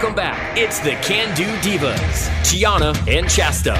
Welcome back. It's the Can Do Divas, Gianna and Chasta.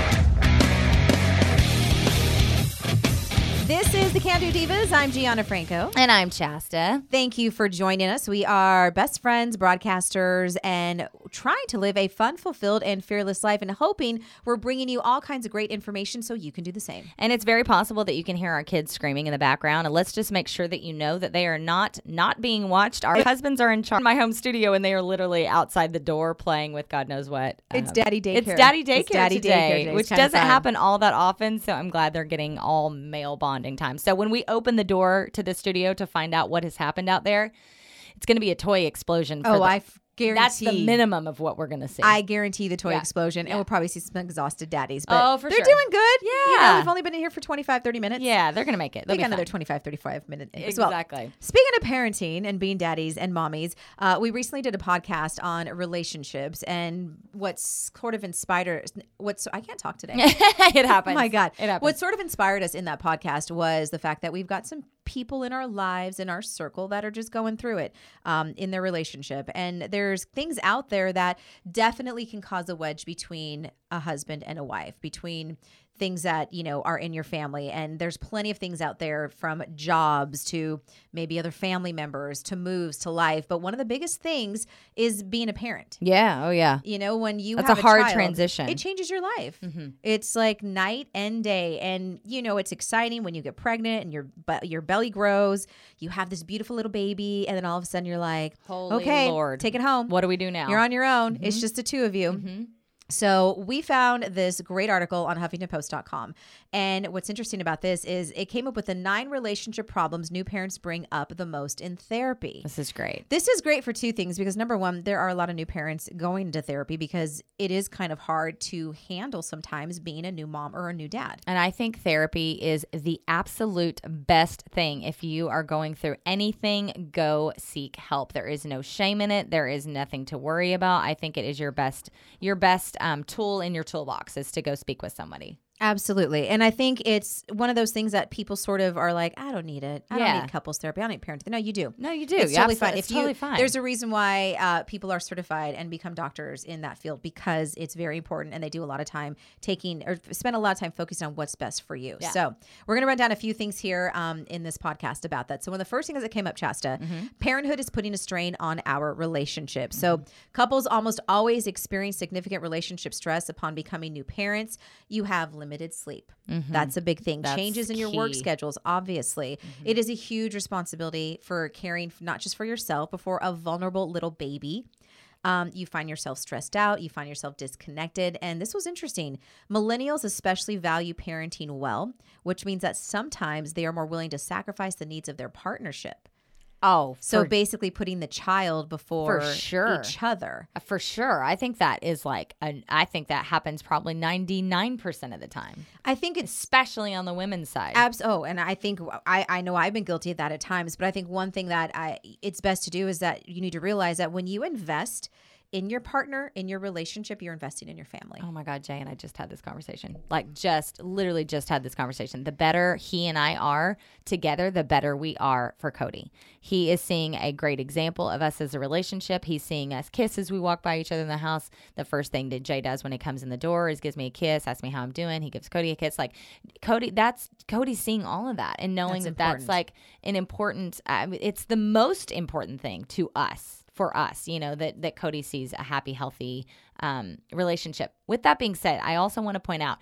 This is the Can Do Divas. I'm Gianna Franco. And I'm Chasta. Thank you for joining us. We are best friends, broadcasters, and trying to live a fun, fulfilled, and fearless life, and hoping we're bringing you all kinds of great information so you can do the same. And it's very possible that you can hear our kids screaming in the background. And let's just make sure that you know that they are not not being watched. Our husbands are in charge of my home studio, and they are literally outside the door playing with God knows what. It's um, daddy daycare. It's daddy daycare It's daddy today, daycare which doesn't happen all that often. So I'm glad they're getting all male bonding time. So when we open the door to the studio to find out what has happened out there, it's going to be a toy explosion. Oh, for Oh, the- I f- guarantee. that's the minimum of what we're going to see. I guarantee the toy Yeah. explosion, and we'll probably see some exhausted daddies. But Oh, for they're sure. doing good. Yeah, You know, Yeah. we've only been in here for 25, 30 minutes. yeah, they're going to make it. They'll got be another fine. 25, 35 minutes as well. Exactly. Speaking of parenting and being daddies and mommies, uh, we recently did a podcast on relationships and what's sort of inspired what's I can't talk today. it happens. Oh my God. It happens. What sort of inspired us in that podcast was the fact that we've got some people in our lives, in our circle, that are just going through it um, in their relationship. And there's things out there that definitely can cause a wedge between a husband and a wife, between things that you know are in your family and there's plenty of things out there from jobs to maybe other family members to moves to life but one of the biggest things is being a parent Yeah. Oh, yeah. you know, when you That's have a hard child, transition. Mm-hmm. It changes your life. It's like night and day, and you know it's exciting when you get pregnant and your your belly grows. You have this beautiful little baby, and then all of a sudden you're like, Holy okay, Lord. take it home. What do we do now? You're on your own. Mm-hmm. It's just the two of you. So we found this great article on HuffingtonPost.com, and what's interesting about this is it came up with the nine relationship problems new parents bring up the most in therapy. This is great. This is great for two things because number one, there are a lot of new parents going to therapy because it is kind of hard to handle sometimes being a new mom or a new dad. And I think therapy is the absolute best thing. If you are going through anything, go seek help. There is no shame in it. There is nothing to worry about. I think it is your best your best um, tool in your toolbox is to go speak with somebody. Absolutely. And I think it's one of those things that people sort of are like, I don't need it. I Yeah. don't need couples therapy. I don't need parenting. No, you do. No, you do. It's totally fine. it's if totally you, fine. There's a reason why uh, people are certified and become doctors in that field because it's very important and they do a lot of time taking or spend a lot of time focusing on what's best for you. Yeah. So we're going to run down a few things here um, in this podcast about that. So one of the first things that came up, Chasta, Mm-hmm. parenthood is putting a strain on our relationship. So couples almost always experience significant relationship stress upon becoming new parents. You have limited sleep. That's a big thing. Mm-hmm. That's Changes in your work schedules, obviously. It is a huge responsibility for caring not just for yourself, but for a vulnerable little baby. Um, you find yourself stressed out, you find yourself disconnected. And this was interesting. Millennials especially value parenting well, which means that sometimes they are more willing to sacrifice the needs of their partnership. Oh, So basically putting the child before for sure. each other. Uh, for sure. I think that is like an, I think that happens probably 99% of the time, I think it's especially on the women's side. Abs- oh, and I think I, I know I've been guilty of that at times, but I think one thing that I it's best to do is that you need to realize that when you invest in your partner, in your relationship, you're investing in your family. Oh my God, Jay and I just had this conversation. Like, just literally just had this conversation. The better he and I are together, the better we are for Cody. He is seeing a great example of us as a relationship. He's seeing us kiss as we walk by each other in the house. The first thing that Jay does when he comes in the door is gives me a kiss, asks me how I'm doing. He gives Cody a kiss. Like, Cody, that's Cody's seeing all of that and knowing That's that that's like an important, it's the most important thing to us for us, you know, that that Cody sees a happy, healthy um, relationship. With that being said, I also want to point out,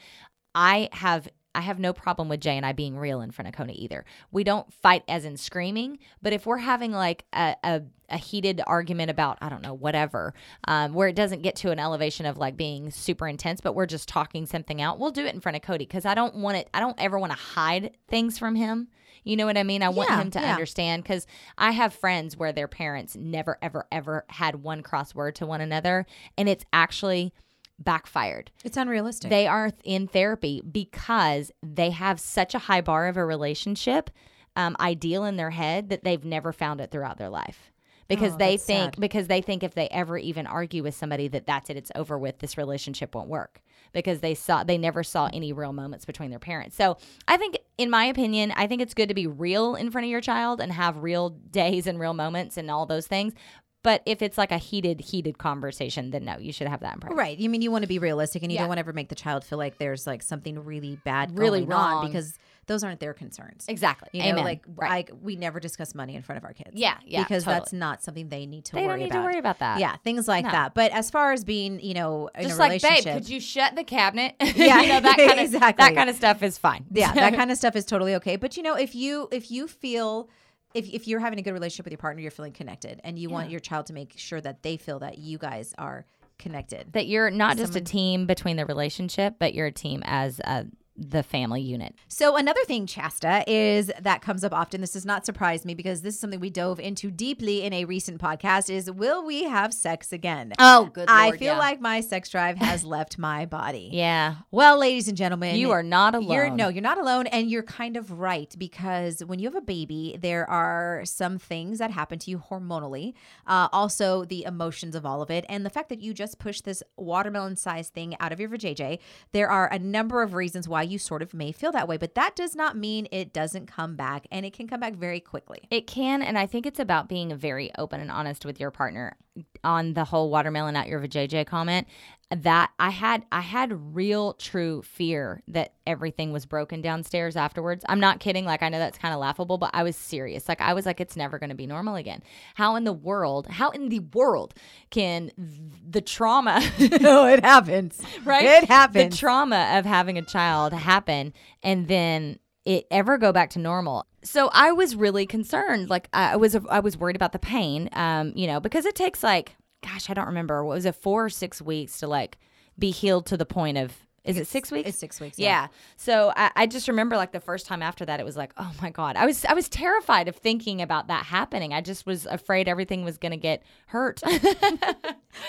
I have I have no problem with Jay and I being real in front of Cody either. We don't fight as in screaming, but if we're having like a, a, a heated argument about, I don't know, whatever, um, where it doesn't get to an elevation of like being super intense, but we're just talking something out, we'll do it in front of Cody because I don't want it, I don't ever want to hide things from him. You know what I mean? I want Yeah, him to yeah. understand because I have friends where their parents never, ever, ever had one crossword to one another, and it's actually backfired. It's unrealistic. They are in therapy because they have such a high bar of a relationship um, ideal in their head that they've never found it throughout their life. Because Oh, they think sad. because they think if they ever even argue with somebody that that's it it's over with this relationship won't work because they saw they never saw any real moments between their parents. So I think in my opinion I think it's good to be real in front of your child and have real days and real moments and all those things. But if it's like a heated, heated conversation, then no, you should have that in private. Right. You mean you want to be realistic and you Yeah. don't want to ever make the child feel like there's like something really bad Really going on wrong. because those aren't their concerns. Exactly. You know, Amen. like right. I, we never discuss money in front of our kids. Yeah, yeah, because totally. that's not something they need to they worry don't need about. to worry about that. Yeah, things like No. that. But as far as being, you know, in Just a like, babe, could you shut the cabinet? Yeah, you know, that kind of exactly. that kind of stuff is fine. yeah, that kind of stuff is totally okay. But you know, if you if you feel if, if you're having a good relationship with your partner, you're feeling connected, and you want your child to make sure that they feel that you guys are connected. that you're not just a team between the relationship, but you're a team as uh, the family unit. So another thing, Chasta, is that comes up often. This does not surprise me because this is something we dove into deeply in a recent podcast. Is will we have sex again? Oh, good I feel like my sex drive has left my body. yeah, Well, ladies and gentlemen, you are not alone. You're no, you're not alone, and you're kind of right because when you have a baby, there are some things that happen to you hormonally. Uh, also, the emotions of all of it, and the fact that you just pushed this watermelon-sized thing out of your vajayjay. There are a number of reasons why you sort of may feel that way, but that does not mean it doesn't come back, and it can come back very quickly. It can, and I think it's about being very open and honest with your partner on the whole watermelon out your vajayjay comment. That I had, I had real, true fear that everything was broken downstairs afterwards. I'm not kidding. Like I know that's kind of laughable, but I was serious. Like I was like, it's never going to be normal again. How in the world? How in the world can the trauma? no, it happens. right? It happens. The trauma of having a child happen and then it ever go back to normal. So I was really concerned. Like I was, I was worried about the pain. Um, you know, because it takes like, gosh, I don't remember. What was it, four or six weeks to like be healed to the point of. Is it six weeks? It's six weeks. Yeah. So I, I just remember like the first time after that, it was like, oh my god, I was I was terrified of thinking about that happening. I just was afraid everything was gonna get hurt.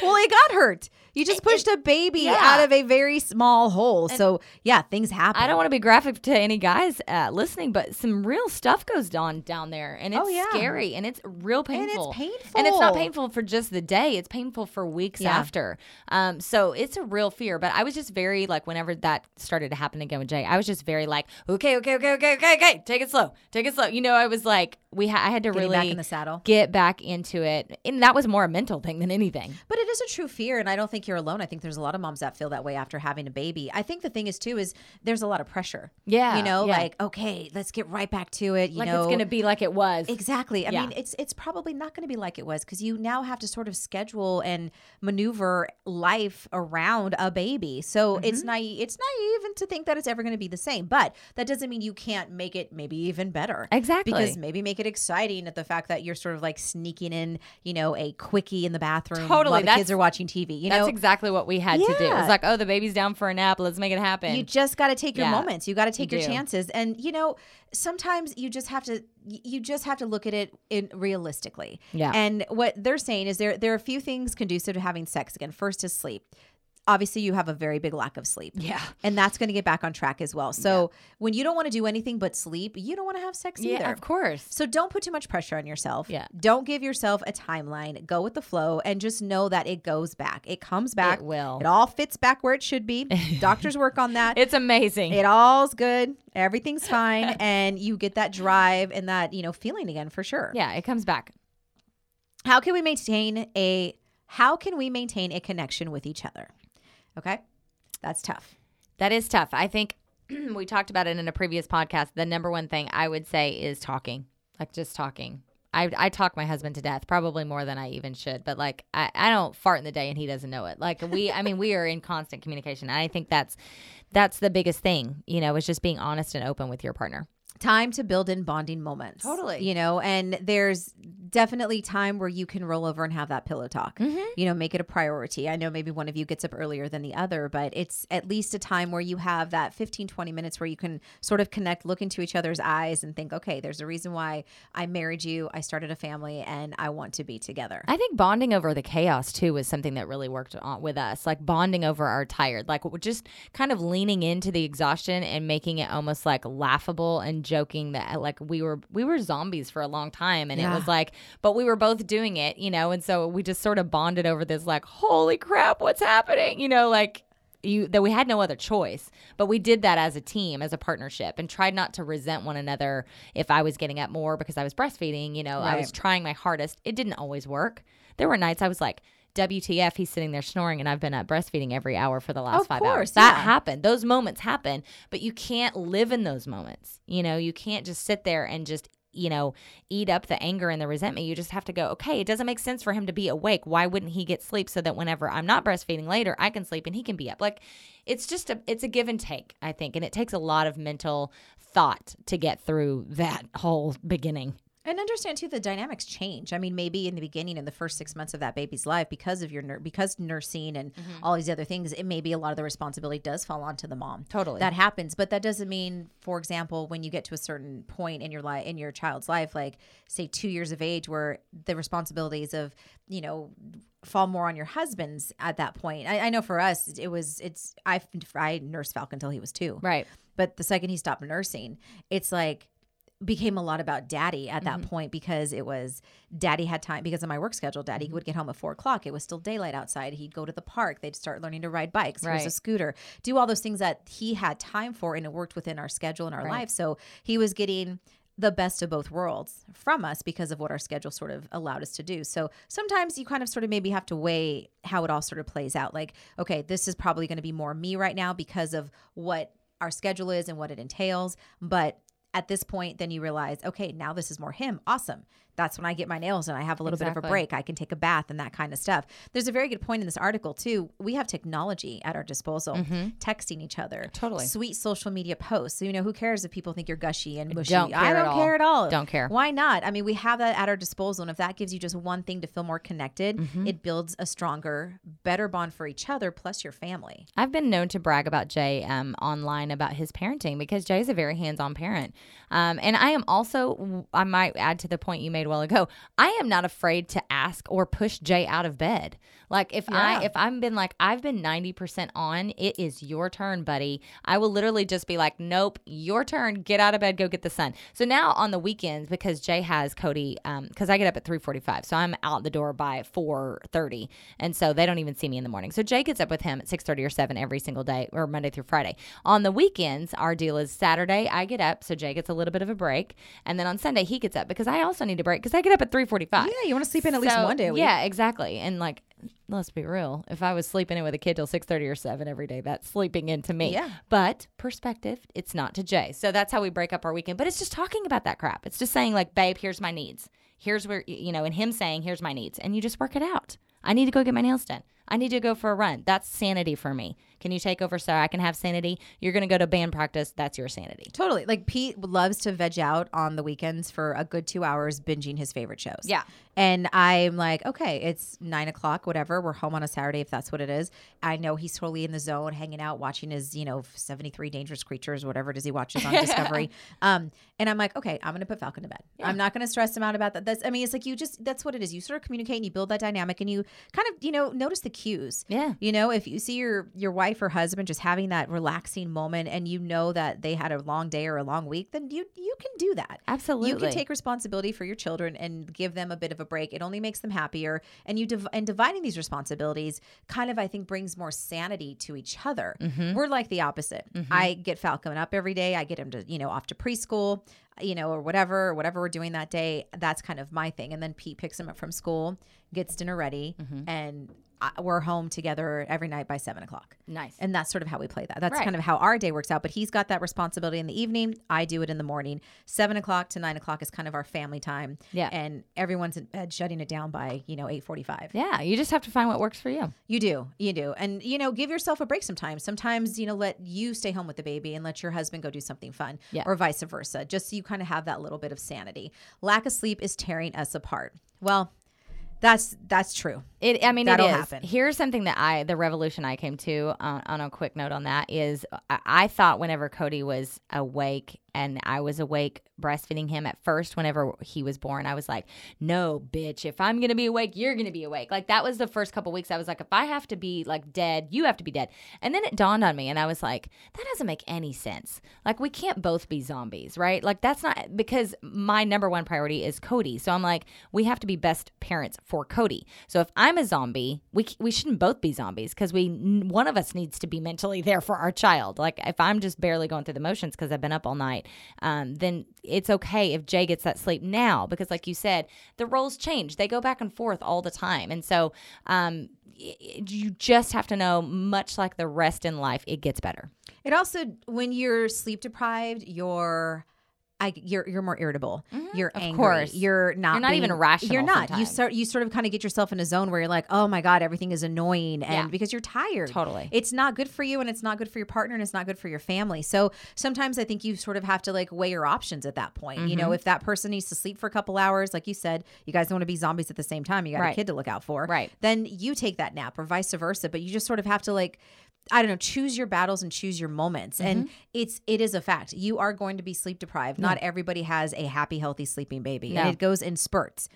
Well, it got hurt. You just pushed a baby yeah. out of a very small hole. so yeah, things happen. I don't want to be graphic to any guys uh, listening, but some real stuff goes on down there, and it's Oh, yeah. scary, and it's real painful. And it's painful, and it's not painful. for just the day; it's painful for weeks Yeah. after. Um, so it's a real fear. But I was just very like, whenever that started to happen again with Jay, I was just very like, okay, okay, okay, okay, okay, okay, take it slow, take it slow. You know, I was like, we, ha- I had to Getting really back in the saddle. get back into it, and that was more a mental thing than anything. But it is a true fear, and I don't think you're alone. I think there's a lot of moms that feel that way after having a baby. I think the thing is too is there's a lot of pressure. Yeah, you know, yeah. like okay, let's get right back to it. You Like know, it's gonna be like it was. Exactly. I Yeah. mean, it's it's probably not going to be like it was because you now have to sort of schedule and maneuver life around a baby. So it's Mm-hmm. naive. It's naive to think that it's ever going to be the same. But that doesn't mean you can't make it maybe even better. Exactly. Because maybe make it exciting at the fact that you're sort of like sneaking in, you know, a quickie in the bathroom Totally, while the that's- kids are watching TV. You know, That's know, exactly what we had to do. It was like, oh, the baby's down for a nap. Let's make it happen. You just got to take your Yeah, moments. You got to take you your do. chances. And you know, sometimes you just have to you just have to look at it in realistically. Yeah. And what they're saying is there there are a few things conducive to having sex again. First is sleep. Obviously, you have a very big lack of sleep. Yeah. And that's going to get back on track as well. So, when you don't want to do anything but sleep, you don't want to have sex yeah, either. of course. So don't put too much pressure on yourself. Yeah. Don't give yourself a timeline. Go with the flow and just know that it goes back. It comes back. It will. It all fits back where it should be. Doctors work on that. It's amazing. It all's good. Everything's fine. and you get that drive and that, you know, feeling again for sure. yeah, it comes back. How can we maintain a how can we maintain a connection with each other? Okay? That's tough. That is tough. I think we talked about it in a previous podcast. The number one thing I would say is talking, like just talking. I, I talk my husband to death, probably more than I even should. But like, I, I don't fart in the day and he doesn't know it. Like we, I mean, we are in constant communication. And I think that's, that's the biggest thing, you know, is just being honest and open with your partner. Time to build in bonding moments. Totally. You know, and there's definitely time where you can roll over and have that pillow talk. Mm-hmm. You know, make it a priority. I know maybe one of you gets up earlier than the other, but it's at least a time where you have that 15, 20 minutes where you can sort of connect, look into each other's eyes and think, okay, there's a reason why I married you, I started a family, and I want to be together. I think bonding over the chaos too was something that really worked on with us. Like bonding over our tired, like we're just kind of leaning into the exhaustion and making it almost like laughable and joking that uh, like we were we were zombies for a long time, and it was like, but we were both doing it, you know, and so we just sort of bonded over this like, holy crap, what's happening, you know, like. you that we had no other choice. But we did that as a team, as a partnership, and tried not to resent one another if I was getting up more because I was breastfeeding. You know, I was trying my hardest. It didn't always work. There were nights I was like. WTF, he's sitting there snoring, and I've been up breastfeeding every hour for the last Of five course, hours. That yeah. happen. Those moments happen, but you can't live in those moments. You know, you can't just sit there and just, you know, eat up the anger and the resentment. You just have to go, okay, it doesn't make sense for him to be awake. Why wouldn't he get sleep so that whenever I'm not breastfeeding later, I can sleep and he can be up? Like it's just a it's a give and take, I think. And it takes a lot of mental thought to get through that whole beginning. And understand too, the dynamics change. I mean, maybe in the beginning, in the first six months of that baby's life, because of your nur- because nursing and Mm-hmm. all these other things, it maybe a lot of the responsibility does fall onto the mom. Totally. that happens. But that doesn't mean, for example, when you get to a certain point in your life, in your child's life, like say two years of age, where the responsibilities of you know fall more on your husband's at that point. I, I know for us, it was it's I I nursed Falcon until he was two, Right. but the second he stopped nursing, it's like became a lot about daddy at Mm-hmm. that point because it was daddy had time because of my work schedule. Daddy Mm-hmm. would get home at four o'clock. It was still daylight outside. He'd go to the park. They'd start learning to ride bikes. Here's a scooter. Do all those things that he had time for and it worked within our schedule and our life. So he was getting the best of both worlds from us because of what our schedule sort of allowed us to do. So sometimes you kind of sort of maybe have to weigh how it all sort of plays out. Like, okay, this is probably going to be more me right now because of what our schedule is and what it entails. But at this point, then you realize, okay, now this is more him. Awesome. That's when I get my nails and I have a little bit of a break. I can take a bath and that kind of stuff. There's a very good point in this article, too. We have technology at our disposal, texting each other, Mm-hmm. Totally. sweet social media posts. So, you know, who cares if people think you're gushy and mushy? Don't I don't at care at all. Don't care. Why not? I mean, we have that at our disposal. And if that gives you just one thing to feel more connected, Mm-hmm. it builds a stronger, better bond for each other, plus your family. I've been known to brag about Jay um, online about his parenting because Jay is a very hands-on parent, um, and I am also. I might add to the point you made a while ago. I am not afraid to ask or push Jay out of bed. Like if Yeah. I if I've been like I've been ninety percent on, it is your turn, buddy. I will literally just be like, nope, your turn. Get out of bed, go get the sun. So now on the weekends, because Jay has Cody, um, because I get up at three forty-five, so I'm out the door by four thirty, and so they don't even see me in the morning. So Jay gets up with him at six thirty or seven every single day, or Monday through Friday. On the weekends, our deal is Saturday I get up, so Jay gets a little bit of a break, and then on Sunday he gets up because I also need a break because I get up at three forty-five. Yeah, you want to sleep in at least one day a week. Yeah, exactly. And like, let's be real. If I was sleeping in with a kid till six thirty or seven every day, that's sleeping into me. Yeah. But perspective, it's not to Jay. So that's how we break up our weekend. But it's just talking about that crap. It's just saying like, babe, here's my needs. Here's where you know, and him saying, here's my needs, and you just work it out. I need to go get my nails done. I need to go for a run. That's sanity for me. Can you take over so I can have sanity? You're going to go to band practice. That's your sanity. Totally. Like Pete loves to veg out on the weekends for a good two hours binging his favorite shows. Yeah. And I'm like, okay, it's nine o'clock, whatever. We're home on a Saturday if that's what it is. I know he's totally in the zone, hanging out, watching his, you know, 73 dangerous creatures, whatever it is he watches on Discovery. Um, and I'm like, okay, I'm gonna put Falcon to bed. I'm not gonna stress him out about that. That's I mean, it's like you just that's what it is. You sort of communicate and you build that dynamic and you kind of, you know, notice the cues. Yeah. You know, if you see your your wife or husband just having that relaxing moment and you know that they had a long day or a long week, then you you can do that. Absolutely. You can take responsibility for your children and give them a bit of a break. It only makes them happier. And you div- and dividing these responsibilities kind of I think brings more sanity to each other. Mm-hmm. We're like the opposite. I get Falcon up every day. I get him to you know off to preschool, you know, or whatever, or whatever we're doing that day. That's kind of my thing. And then Pete picks him up from school, gets dinner ready, Mm-hmm. and I, we're home together every night by seven o'clock. Nice. And that's sort of how we play that. That's Right. kind of how our day works out. But he's got that responsibility in the evening. I do it in the morning. Seven o'clock to nine o'clock is kind of our family time. Yeah. And everyone's in bed shutting it down by, you know, eight forty five. yeah. You just have to find what works for you. You do. You do. And, you know, give yourself a break sometimes. Sometimes, you know, let you stay home with the baby and let your husband go do something fun Yeah. or vice versa, just so you kind of have that little bit of sanity. Lack of sleep is tearing us apart. Well, that's that's true. It, I mean, That'll it is. happen. Here's something that I, the revolution I came to on, on a quick note on that is I, I thought whenever Cody was awake and I was awake breastfeeding him at first, whenever he was born, I was like, no, bitch, if I'm going to be awake, you're going to be awake. Like that was the first couple weeks. I was like, if I have to be like dead, you have to be dead. And then it dawned on me and I was like, that doesn't make any sense. Like we can't both be zombies, right? Like that's not because my number one priority is Cody. So I'm like, we have to be best parents for Cody. So if I'm a zombie, we we shouldn't both be zombies because we one of us needs to be mentally there for our child. Like if I'm just barely going through the motions because I've been up all night, um, then it's okay if Jay gets that sleep now because, like you said, the roles change. They go back and forth all the time, and so um, you just have to know, much like the rest in life, it gets better. It also, when you're sleep deprived, you're. I, you're you're more irritable. You're Of angry. course. You're not. You're not even being- rational You're not. You sometimes. start. You sort of kind of get yourself in a zone where you're like, oh my god, everything is annoying, and Yeah. because you're tired. Totally. It's not good for you, and it's not good for your partner, and it's not good for your family. So sometimes I think you sort of have to like weigh your options at that point. You Mm-hmm. know, if that person needs to sleep for a couple hours, like you said, you guys don't want to be zombies at the same time. You got a kid to look out for. Right. Then you take that nap, or vice versa. But you just sort of have to like. I don't know, choose your battles and choose your moments. Mm-hmm. And it's it is a fact. You are going to be sleep deprived. Not everybody has a happy, healthy sleeping baby. No. And it goes in spurts.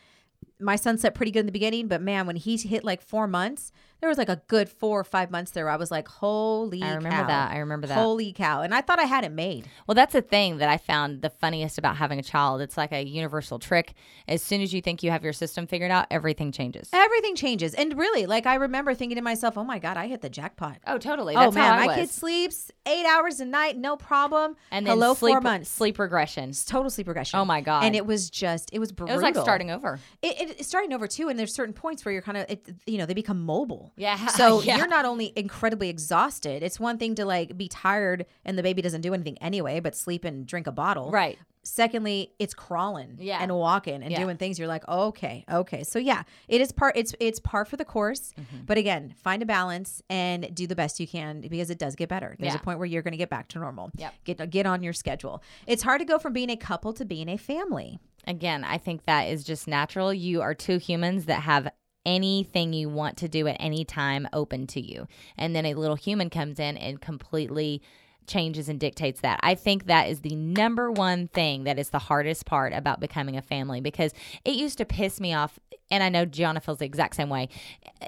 My son slept pretty good in the beginning, but man, when he hit like four months, there was like a good four or five months there. where I was like, holy I remember cow. that. I remember that. Holy cow. And I thought I had it made. Well, that's the thing that I found the funniest about having a child. It's like a universal trick. As soon as you think you have your system figured out, everything changes. Everything changes. And really, like I remember thinking to myself, oh my God, I hit the jackpot. Oh, totally. oh man, how I my was. kid sleeps eight hours a night, no problem. and then Hello, sleep, four months. sleep regression. Total sleep regression. Oh my God. And it was just, it was brutal. It was like starting over. It, it- it's starting over too, and there's certain points where you're kind of, it, you know, they become mobile. Yeah, So yeah. you're not only incredibly exhausted. It's one thing to like be tired and the baby doesn't do anything anyway, but sleep and drink a bottle. Right. Secondly, it's crawling Yeah. and walking and Yeah. doing things. You're like, okay, okay. So yeah, it is part. It's it's par for the course. Mm-hmm. But again, find a balance and do the best you can because it does get better. There's Yeah. a point where you're going to get back to normal. Yep. Get get on your schedule. It's hard to go from being a couple to being a family. Again, I think that is just natural. You are two humans that have anything you want to do at any time open to you. And then a little human comes in and completely changes and dictates that. I think that is the number one thing that is the hardest part about becoming a family because it used to piss me off. And I know Gianna feels the exact same way.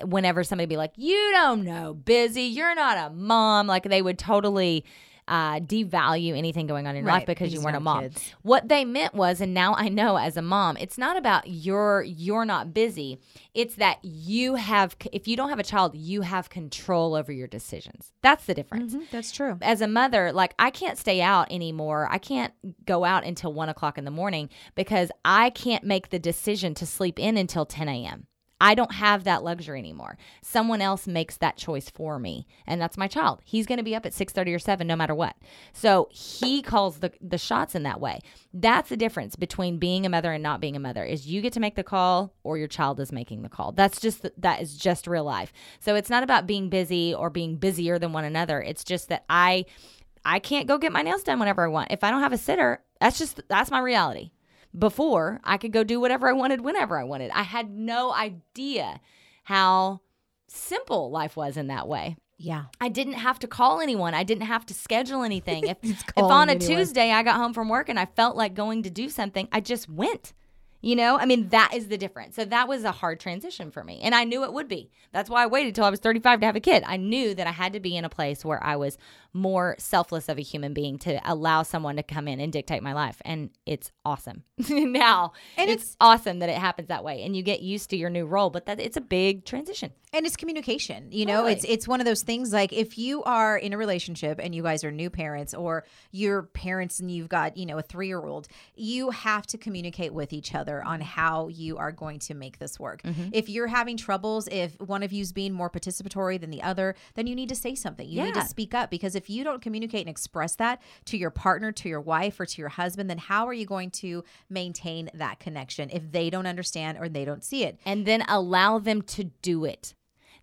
Whenever somebody be like, You don't know, busy, you're not a mom, like they would totally uh, devalue anything going on in your life Right, because you weren't a mom. kids. What they meant was, and now I know as a mom, it's not about you're you're not busy. It's that you have if you don't have a child, you have control over your decisions. That's the difference. That's true. As a mother, like I can't stay out anymore. I can't go out until one o'clock in the morning because I can't make the decision to sleep in until 10 a.m. I don't have that luxury anymore. Someone else makes that choice for me, and that's my child. He's going to be up at 6:30 or 7 no matter what. So, he calls the the shots in that way. That's the difference between being a mother and not being a mother. Is you get to make the call or your child is making the call. That's just that is just real life. So, it's not about being busy or being busier than one another. It's just that I I can't go get my nails done whenever I want. If I don't have a sitter, that's just that's my reality. Before, I could go do whatever I wanted whenever I wanted. I had no idea how simple life was in that way. Yeah. I didn't have to call anyone. I didn't have to schedule anything. If, if on a anyone. Tuesday I got home from work and I felt like going to do something, I just went. You know, I mean, that is the difference. So that was a hard transition for me. And I knew it would be. That's why I waited till I was 35 to have a kid. I knew that I had to be in a place where I was more selfless of a human being to allow someone to come in and dictate my life. And it's awesome. now, And it's, it's- awesome that it happens that way. And you get used to your new role, but that it's a big transition. and it's communication you know Totally. it's it's one of those things like if you are in a relationship and you guys are new parents or you're parents and you've got you know a three-year-old you have to communicate with each other on how you are going to make this work Mm-hmm. if you're having troubles if one of you's being more participatory than the other then you need to say something you need to speak up because if you don't communicate and express that to your partner to your wife or to your husband then how are you going to maintain that connection if they don't understand or they don't see it and then allow them to do it.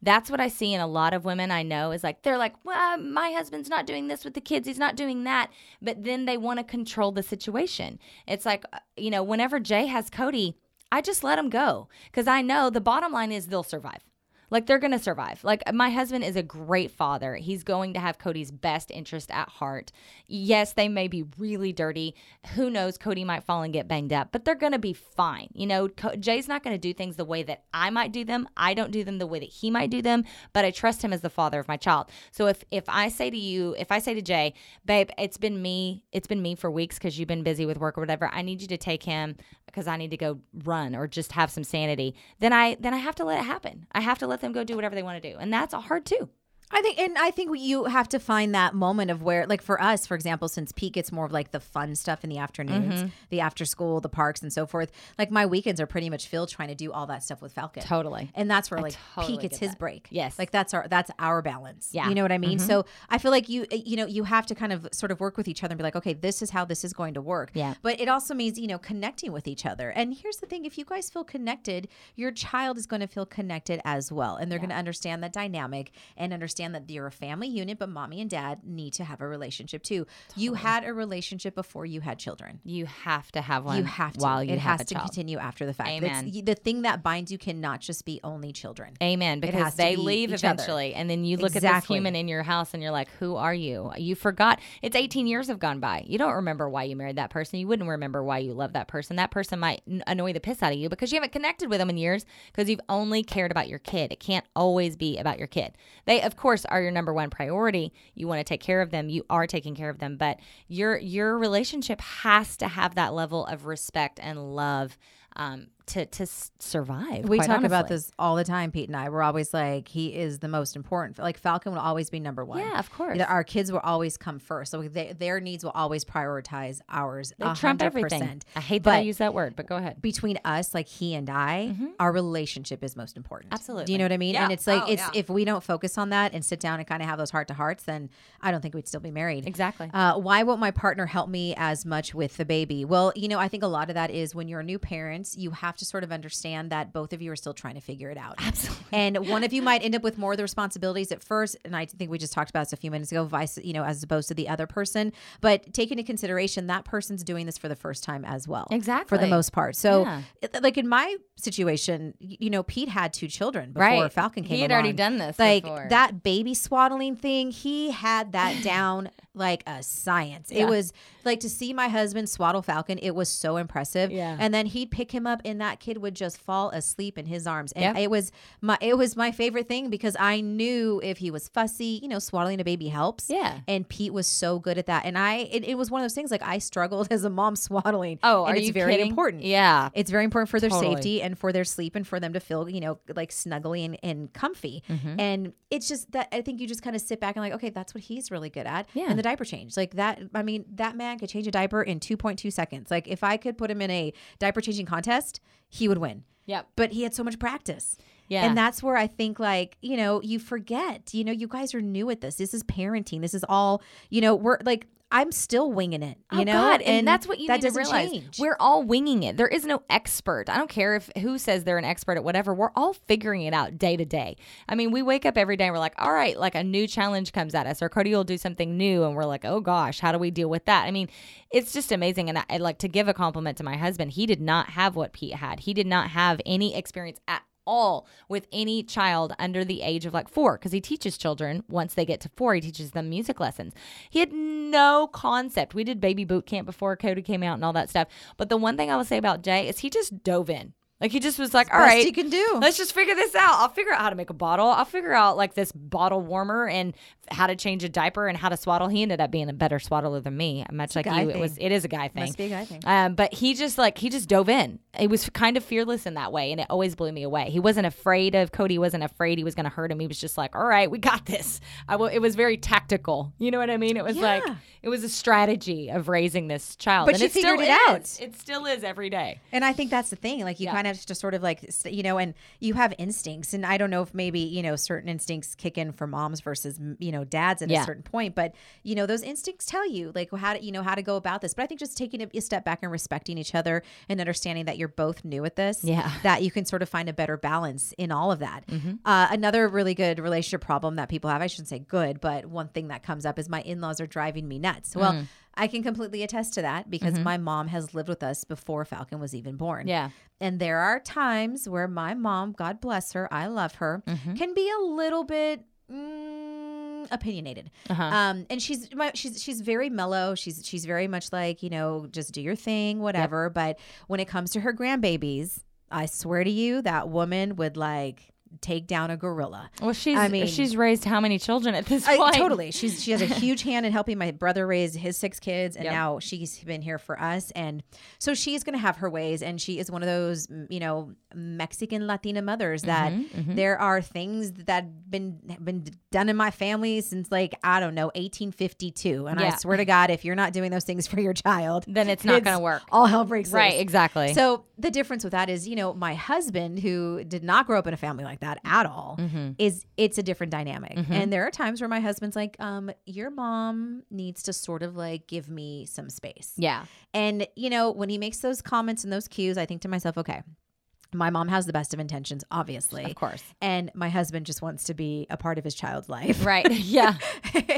That's what I see in a lot of women I know is like, they're like, well, my husband's not doing this with the kids. He's not doing that. But then they want to control the situation. It's like, uh, you know, whenever Jay has Cody, I just let him go because I know the bottom line is they'll survive. Like they're going to survive. Like my husband is a great father. He's going to have Cody's best interest at heart. Yes, they may be really dirty. Who knows? Cody might fall and get banged up, but they're going to be fine. You know, Co- Jay's not going to do things the way that I might do them. I don't do them the way that he might do them, but I trust him as the father of my child. So if if I say to you, if I say to Jay, babe, it's been me, it's been me for weeks because you've been busy with work or whatever. I need you to take him because I need to go run or just have some sanity, then I then I have to let it happen. I have to let them go do whatever they want to do, and that's hard too. I think, and I think you have to find that moment of where, like for us, for example, since Pete, it's more of like the fun stuff in the afternoons, Mm-hmm. the after school, the parks, and so forth. Like my weekends are pretty much filled trying to do all that stuff with Falcon. Totally. and that's where I like totally gets get his that. break. Yes. like that's our that's our balance. Yeah. Mm-hmm. you know what I mean. So I feel like you you know you have to kind of sort of work with each other and be like, okay, this is how this is going to work. Yeah. but it also means you know connecting with each other. And here's the thing: if you guys feel connected, your child is going to feel connected as well, and they're going to understand that dynamic and understand that you're a family unit, but mommy and dad need to have a relationship too. You had a relationship before you had children. You have to have one. You have to. while you it has to child. continue after the fact. Amen. It's- the thing that binds you cannot just be only children. Amen. Because they be leave each other. eventually, and then you look at this human in your house, and you're like, "Who are you? You forgot. It's 18 years have gone by. You don't remember why you married that person. You wouldn't remember why you love that person. That person might annoy the piss out of you because you haven't connected with them in years because you've only cared about your kid. It can't always be about your kid. They, of course, are your number one priority. You want to take care of them. You are taking care of them, but your your relationship has to have that level of respect and love um, to to survive. We talk about this all the time, Pete and I. We're always like, he is the most important. Like Falcon will always be number one. Yeah, of course. You know, Our kids will always come first. So they, their needs will always prioritize ours. They trump 100%. everything. I hate that I use that word, but go ahead. between us, like he and I, our relationship is most important. Absolutely. Do you know what I mean? Yeah. And it's like Oh, it's yeah. if we don't focus on that and sit down and kind of have those heart to hearts, then I don't think we'd still be married. Exactly. Uh, why won't my partner help me as much with the baby? Well, you know, I think a lot of that is when you're new parents, you have to sort of understand that both of you are still trying to figure it out. Absolutely. And one of you might end up with more of the responsibilities at first. And I think we just talked about this a few minutes ago, vice, you know, as opposed to the other person. But take into consideration that person's doing this for the first time as well. Exactly. For the most part. So, Yeah. like in my situation, you know, Pete had two children before Right. Falcon came He had already done this Like before. that baby swaddling thing, he had that down like a science. Yeah. It was like to see my husband swaddle Falcon, it was so impressive. Yeah. And then he'd pick him up and that kid would just fall asleep in his arms. And Yep. it was my it was my favorite thing because I knew if he was fussy, you know, swaddling a baby helps. Yeah. And Pete was so good at that. And I it, it was one of those things like I struggled as a mom swaddling. Oh, and are it's you very kidding? important. Yeah. It's very important for their Totally. safety and for their sleep and for them to feel, you know, like snuggly and, and comfy. Mm-hmm. And it's just that I think you just kind of sit back and like, okay, that's what he's really good at. Yeah. And the diaper change. Like that, I mean, that man could change a diaper in 2.2 seconds. Like if I could put him in a diaper changing contest, he would win. Yep. But he had so much practice. Yeah. And that's where I think like, you know, you forget, you know, you guys are new at this. This is parenting. This is all, you know, we're like, I'm still winging it, you oh know? God, and, that's what you that need to doesn't realize. change. We're all winging it. There is no expert. I don't care if who says they're an expert at whatever. We're all figuring it out day to day. I mean, we wake up every day and we're like, all right, like a new challenge comes at us, or Cody will do something new, and we're like, oh gosh, how do we deal with that? I mean, it's just amazing. And I, I like to give a compliment to my husband. He did not have what Pete had. He did not have any experience at all with any child under the age of like four because he teaches children. Once they get to four he teaches them music lessons. He had no concept. We did baby boot camp before cody came out and all that stuff. But the one thing i will say about jay is he just dove in like he just was like, all right, he can do." Let's just figure this out. I'll figure out how to make a bottle. I'll figure out like this bottle warmer and how to change a diaper and how to swaddle. He ended up being a better swaddler than me. Much like guy you, it was. It is a guy thing. Must be a guy thing. Um, but he just like he just dove in. He was kind of fearless in that way, and it always blew me away. He wasn't afraid of Cody. wasn't afraid he was going to hurt him. He was just like, "All right, we got this." I will. It was very tactical. You know what I mean? It was like it was a strategy of raising this child, But and you it still figured it is. out. It still is every day. And I think that's the thing. Like you Yeah. kind of have to sort of like, you know, and you have instincts. And I don't know if maybe, you know, certain instincts kick in for moms versus, you know, dads at Yeah. a certain point. But, you know, those instincts tell you like how to, you know, how to go about this. But I think just taking a, step back and respecting each other and understanding that you're both new at this. Yeah. That you can sort of find a better balance in all of that. Uh, another really good relationship problem that people have, I shouldn't say good, but one thing that comes up is my in laws are driving me nuts. Well, I can completely attest to that because my mom has lived with us before Falcon was even born. Yeah. And there are times where my mom, God bless her, I love her, Mm-hmm. can be a little bit mm, opinionated. Uh-huh. Um, and she's my, she's she's very mellow. She's she's very much like you know just do your thing, whatever. But when it comes to her grandbabies, I swear to you, that woman would like take down a gorilla. Well, she's I mean- she's raised how many children at this I- point? totally. She's she has a huge hand in helping my brother raise his six kids, and Yep. now she's been here for us, and so she's going to have her ways, and she is one of those you know Mexican Latina mothers that Mm-hmm, there are things that been been done in my family since like I don't know 1852, and I swear to God, if you're not doing those things for your child, Then it's not gonna work. All hell breaks Right, exactly. So the difference with that is, you know, my husband who did not grow up in a family like that at all Mm-hmm. is it's a different dynamic. And there are times where my husband's like, um, your mom needs to sort of like give me some space. yeah. And, you know, when he makes those comments and those cues, I think to myself, okay, my mom has the best of intentions, obviously. Of course. And my husband just wants to be a part of his child's life. Right. Yeah.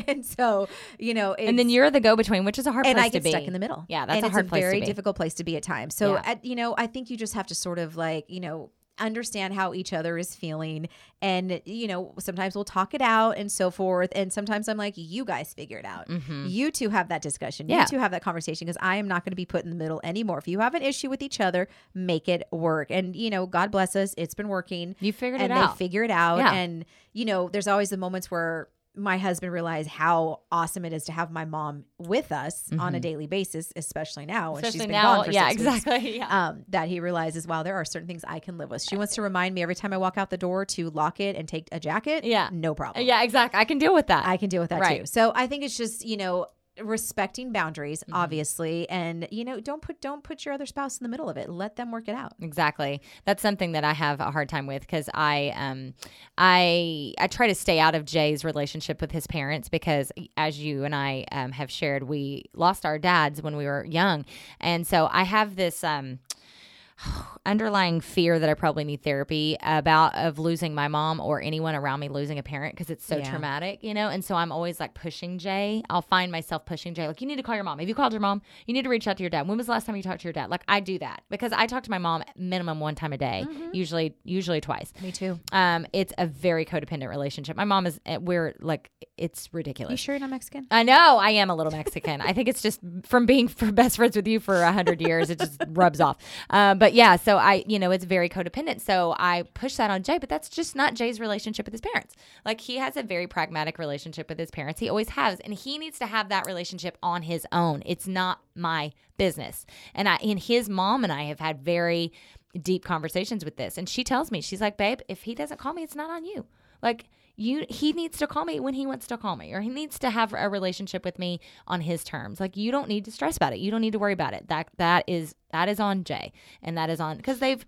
and so, you know, and then you're the go between, which is a hard and place I get to be. stuck in the middle. Yeah, that's and a hard a place to very be. difficult place to be at times. So, Yeah. at, you know, I think you just have to sort of like, you know, understand how each other is feeling, and you know, sometimes we'll talk it out and so forth, and sometimes I'm like, you guys figure it out. You two have that discussion. Mm-hmm. Yeah. You two have that conversation because I am not going to be put in the middle anymore. If you have an issue with each other, make it work. And you know, God bless us, it's been working. You figured and it they figure it out. Yeah. And you know, there's always the moments where my husband realized how awesome it is to have my mom with us on a daily basis, especially now when she's Mm-hmm. Been now. gone for yeah, six weeks. exactly. Yeah. Um, that he realizes, wow, there are certain things I can live with. She wants to remind me every time I walk out the door to lock it and take a jacket. Yeah. no problem. yeah, exactly. I can deal with that. I can deal with that Right. too. So I think it's just you know respecting boundaries, Mm-hmm. obviously, and you know don't put don't put your other spouse in the middle of it. Let them work it out. Exactly. That's something that I have a hard time with because I um I I try to stay out of Jay's relationship with his parents because as you and I um, have shared, we lost our dads when we were young, and so I have this um underlying fear that I probably need therapy about of losing my mom or anyone around me losing a parent because it's so Yeah. traumatic, you know. And so I'm always like pushing Jay. I'll find myself pushing Jay, like you need to call your mom. Have you called your mom? You need to reach out to your dad. When was the last time you talked to your dad? Like I do that because I talk to my mom minimum one time a day, usually usually twice. Me too. Um, it's a very codependent relationship. My mom is eh, we're like it's ridiculous. You sure you're not Mexican? I know I am a little Mexican. I think it's just from being for best friends with you for a hundred years, it just rubs off. Um, but yeah, so I, you know, it's very codependent. So I push that on Jay, but that's just not Jay's relationship with his parents. Like he has a very pragmatic relationship with his parents. He always has, and he needs to have that relationship on his own. It's not my business. And I, and his mom and I have had very deep conversations with this, and she tells me, she's like, babe, if he doesn't call me, it's not on you. Like you he needs to call me when he wants to call me or he needs to have a relationship with me on his terms. Like you don't need to stress about it. You don't need to worry about it. That that is that is on jay and that is on because they've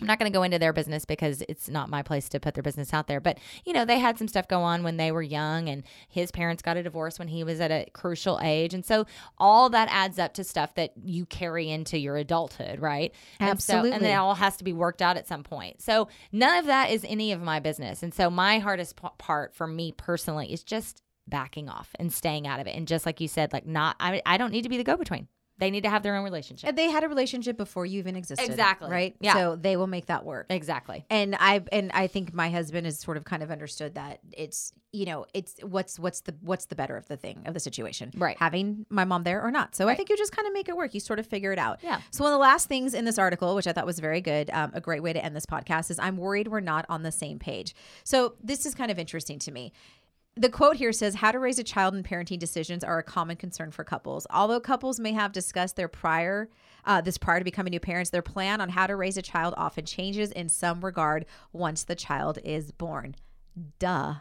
I'm not going to go into their business because it's not my place to put their business out there. But, you know, they had some stuff go on when they were young, and his parents got a divorce when he was at a crucial age. And so all that adds up to stuff that you carry into your adulthood, right? And so- And, it all has to be worked out at some point. So none of that is any of my business. And so my hardest p- part for me personally is just backing off and staying out of it. And just like you said, like, not, I, I don't need to be the go between. They need to have their own relationship. And they had a relationship before you even existed. Exactly. Right. Yeah. So they will make that work. Exactly. and I and I think my husband has sort of kind of understood that it's you know it's what's what's the what's the better of the thing of the situation Right. having my mom there or not so I think you just kind of make it work you sort of figure it out Yeah. so one of the last things in this article which I thought was very good um, a great way to end this podcast is I'm worried we're not on the same page so this is kind of interesting to me the quote here says how to raise a child and parenting decisions are a common concern for couples. Although couples may have discussed their prior uh, this prior to becoming new parents their plan on how to raise a child often changes in some regard once the child is born. Duh.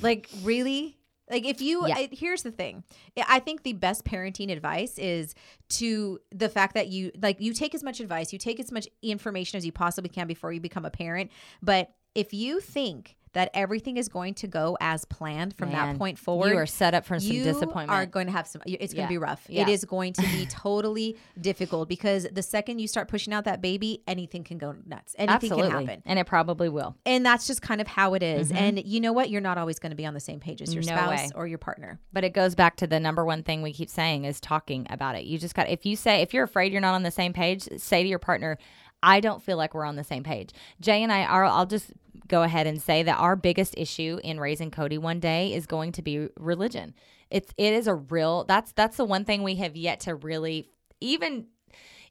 Like really? Like if you Yeah. I- here's the thing. I think the best parenting advice is to the fact that you like you take as much advice you take as much information as you possibly can before you become a parent. But if you think that everything is going to go as planned from Man, that point forward You are set up for some you disappointment. are going to have some it's going to be rough Yeah. it is going to be totally difficult because the second you start pushing out that baby anything can go nuts anything Absolutely. can happen And it probably will. and that's just kind of how it is. and you know what you're not always going to be on the same page as your Mm-hmm. No spouse way. or your partner But it goes back to the number one thing we keep saying is talking about it. You just got if you say if you're afraid you're not on the same page, say to your partner, I don't feel like we're on the same page. Jay and I are I'll just go ahead and say that our biggest issue in raising Cody one day is going to be religion. It's it is a real that's that's the one thing we have yet to really even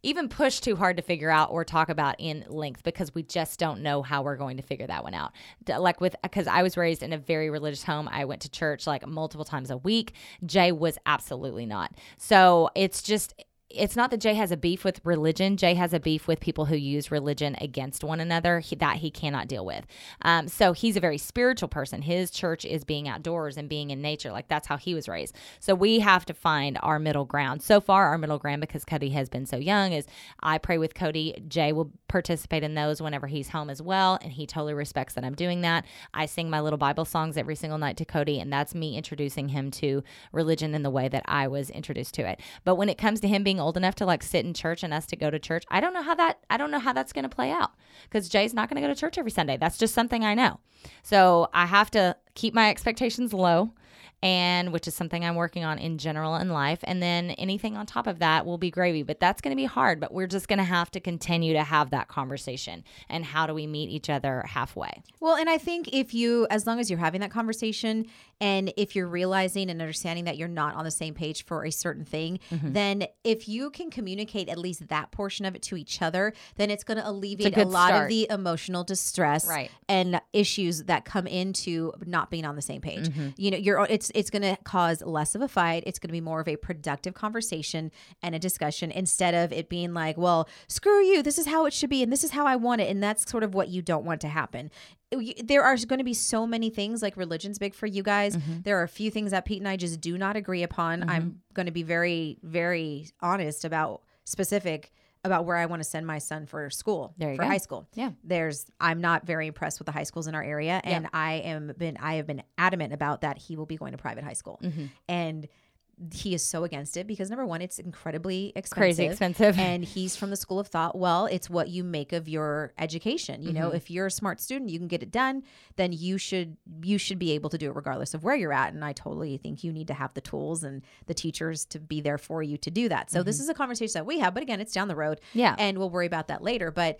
even push too hard to figure out or talk about in length because we just don't know how we're going to figure that one out. Like with because I was raised in a very religious home. I went to church like multiple times a week. Jay was absolutely not. So it's just it's not that Jay has a beef with religion. Jay has a beef with people who use religion against one another he, that he cannot deal with. Um, so he's a very spiritual person. His church is being outdoors and being in nature. Like that's how he was raised. So we have to find our middle ground. So far, our middle ground, because Cody has been so young, is I pray with Cody. Jay will participate in those whenever he's home as well. And he totally respects that I'm doing that. I sing my little Bible songs every single night to Cody. And that's me introducing him to religion in the way that I was introduced to it. But when it comes to him being old enough to like sit in church and us to go to church, I don't know how that I don't know how that's going to play out because Jay's not going to go to church every Sunday. That's just something I know. So I have to keep my expectations low and which is something I'm working on in general in life. And then anything on top of that will be gravy, but that's going to be hard. But we're just going to have to continue to have that conversation. And how do we meet each other halfway? Well, and I think if you, as long as you're having that conversation and if you're realizing and understanding that you're not on the same page for a certain thing, Mm-hmm. then if you can communicate at least that portion of it to each other, then it's going to alleviate a, good lot of the emotional distress Right. and issues that come into not being on the same page. Mm-hmm. You know, you're it's it's going to cause less of a fight. It's going to be more of a productive conversation and a discussion instead of it being like, well, screw you. This is how it should be, and this is how I want it, and that's sort of what you don't want to happen. You- There are going to be so many things like religion's big for you guys. Mm-hmm. There are a few things that Pete and I just do not agree upon. I'm going to be very, very honest about specific about where I want to send my son for school There you for go. high school. Yeah. There's I'm not very impressed with the high schools in our area and I am been I have been adamant about that he will be going to private high school. Mm-hmm. And he is so against it because number one, it's incredibly expensive. Crazy expensive. And he's from the school of thought, well, it's what you make of your education. You Mm-hmm. know, if you're a smart student, you can get it done, then you should you should be able to do it regardless of where you're at. And I totally think you need to have the tools and the teachers to be there for you to do that. So this is a conversation that we have, but again, it's down the road. Mm-hmm. Yeah. And we'll worry about that later. But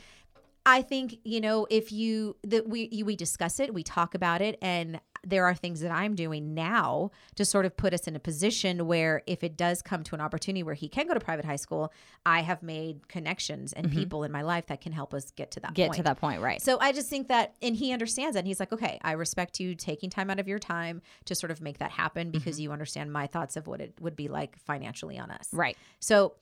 I think you know if you that we you, we discuss it, we talk about it, and there are things that I'm doing now to sort of put us in a position where if it does come to an opportunity where he can go to private high school, I have made connections and people in my life that can help us get to that Mm-hmm. Get point. to that point, right? So I just think that, and he understands that. And he's like, okay, I respect you taking time out of your time to sort of make that happen because you understand my thoughts of what it would be like financially on us. right. So,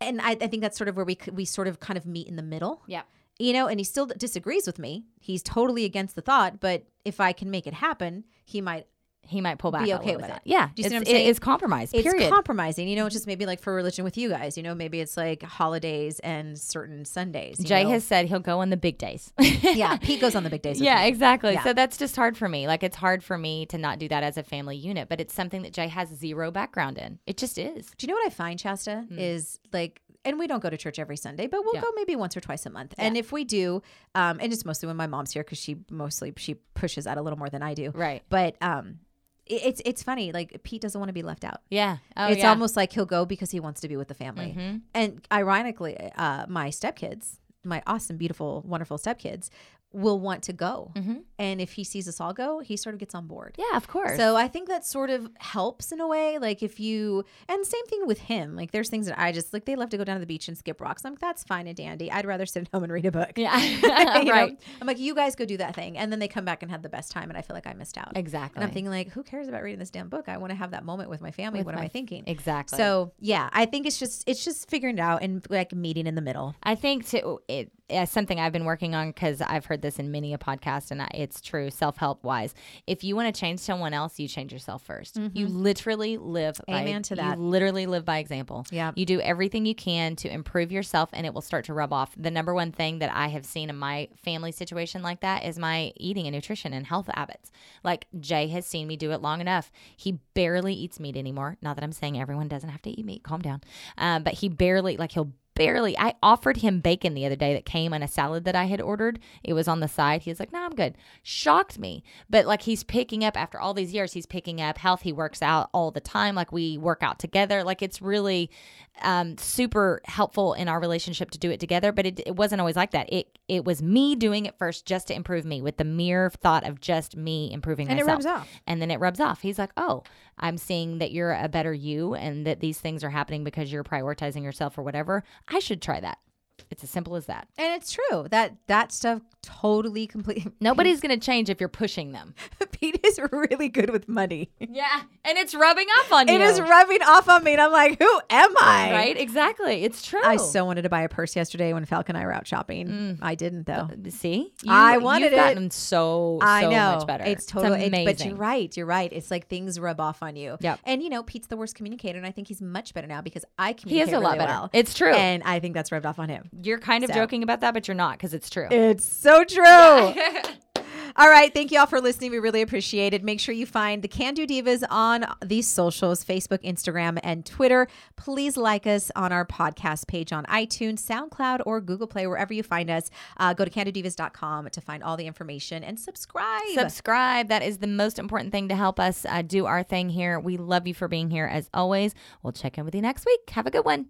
and I, I think that's sort of where we we sort of kind of meet in the middle. Yeah. You know, and he still disagrees with me. He's totally against the thought, but if I can make it happen, he might. He might pull back Be okay with bit. it. Yeah. Do you see what I'm saying? it's compromise. It's compromising, you know, it's just maybe like for religion with you guys, you know, maybe it's like holidays and certain Sundays. you Jay know? has said he'll go on the big days. yeah, Pete goes on the big days. Yeah, me. exactly. Yeah. So that's just hard for me. Like it's hard for me to not do that as a family unit, but it's something that Jay has zero background in. It just is. Do you know what I find, Chasta? Hmm. Is like, and we don't go to church every Sunday, but we'll. Yeah. go maybe once or twice a month. And if we do, um, and it's mostly when my mom's here because she mostly she pushes that a little more than I do. Right. But um, it- it's it's funny. Like Pete doesn't want to be left out. Yeah. Oh, it's yeah. almost like he'll go because he wants to be with the family. Mm-hmm. And ironically, uh, my stepkids, my awesome, beautiful, wonderful stepkids, will want to go. Mm-hmm. And if he sees us all go, he sort of gets on board. Yeah, of course. So I think that sort of helps in a way. Like if you, and same thing with him. Like there's things that I just like. They love to go down to the beach and skip rocks. I'm like, that's fine and dandy. I'd rather sit at home and read a book. yeah. You know? right. I'm like, you guys go do that thing, and then they come back and have the best time, and I feel like I missed out. Exactly. And I'm thinking like, who cares about reading this damn book? I want to have that moment with my family. With what am I thinking? Exactly. So yeah, I think it's just it's just figuring it out and like meeting in the middle. I think too, it, it's something I've been working on because I've heard this in many a podcast, and I, it's true self help wise. If you want to change someone else, you change yourself 1st You literally live. by- Mm-hmm. Amen to that. You literally live by example. Yeah. You do everything you can to improve yourself, and it will start to rub off. The number one thing that I have seen in my family situation like that is my eating and nutrition and health habits. Like Jay has seen me do it long enough. He barely eats meat anymore. Not that I'm saying everyone doesn't have to eat meat. Calm down. Um, but he barely like he'll barely I offered him bacon the other day that came on a salad that I had ordered. It was on the side. He was like, "No, I'm good." Shocked me. But like he's picking up after all these years, he's picking up health. He works out all the time. Like we work out together. Like it's really um, super helpful in our relationship to do it together. But it, it wasn't always like that. It it was me doing it first just to improve me with the mere thought of just me improving And it rubs off. And then it rubs off. He's like, "Oh, I'm seeing that you're a better you and that these things are happening because you're prioritizing yourself or whatever, I should try that. It's as simple as that. And it's true that that stuff totally completely. Nobody's going to change if you're pushing them. Pete is really good with money. Yeah. And it's rubbing off on you. It is rubbing off on me, and I'm like, who am I? Right? Exactly. It's true. I so wanted to buy a purse yesterday when Falcon and I were out shopping. Mm. I didn't though. Uh, see? I wanted you've it. gotten so, so I know much better. it's totally. it's- amazing. but you're right. You're right. It's like things rub off on you. Yep. And you know, Pete's the worst communicator, and I think he's much better now because I communicate. He is a lot really better. well. It's true. and I think that's rubbed off on him. You're kind of So. joking about that, but you're not because it's true. It's so true. All right. Thank you all for listening. We really appreciate it. Make sure you find the Can Do Divas on these socials Facebook, Instagram, and Twitter. Please like us on our podcast page on iTunes, SoundCloud, or Google Play, wherever you find us. Uh, go to candodivas.com to find all the information and subscribe. Subscribe. That is the most important thing to help us uh, do our thing here. We love you for being here as always. We'll check in with you next week. Have a good one.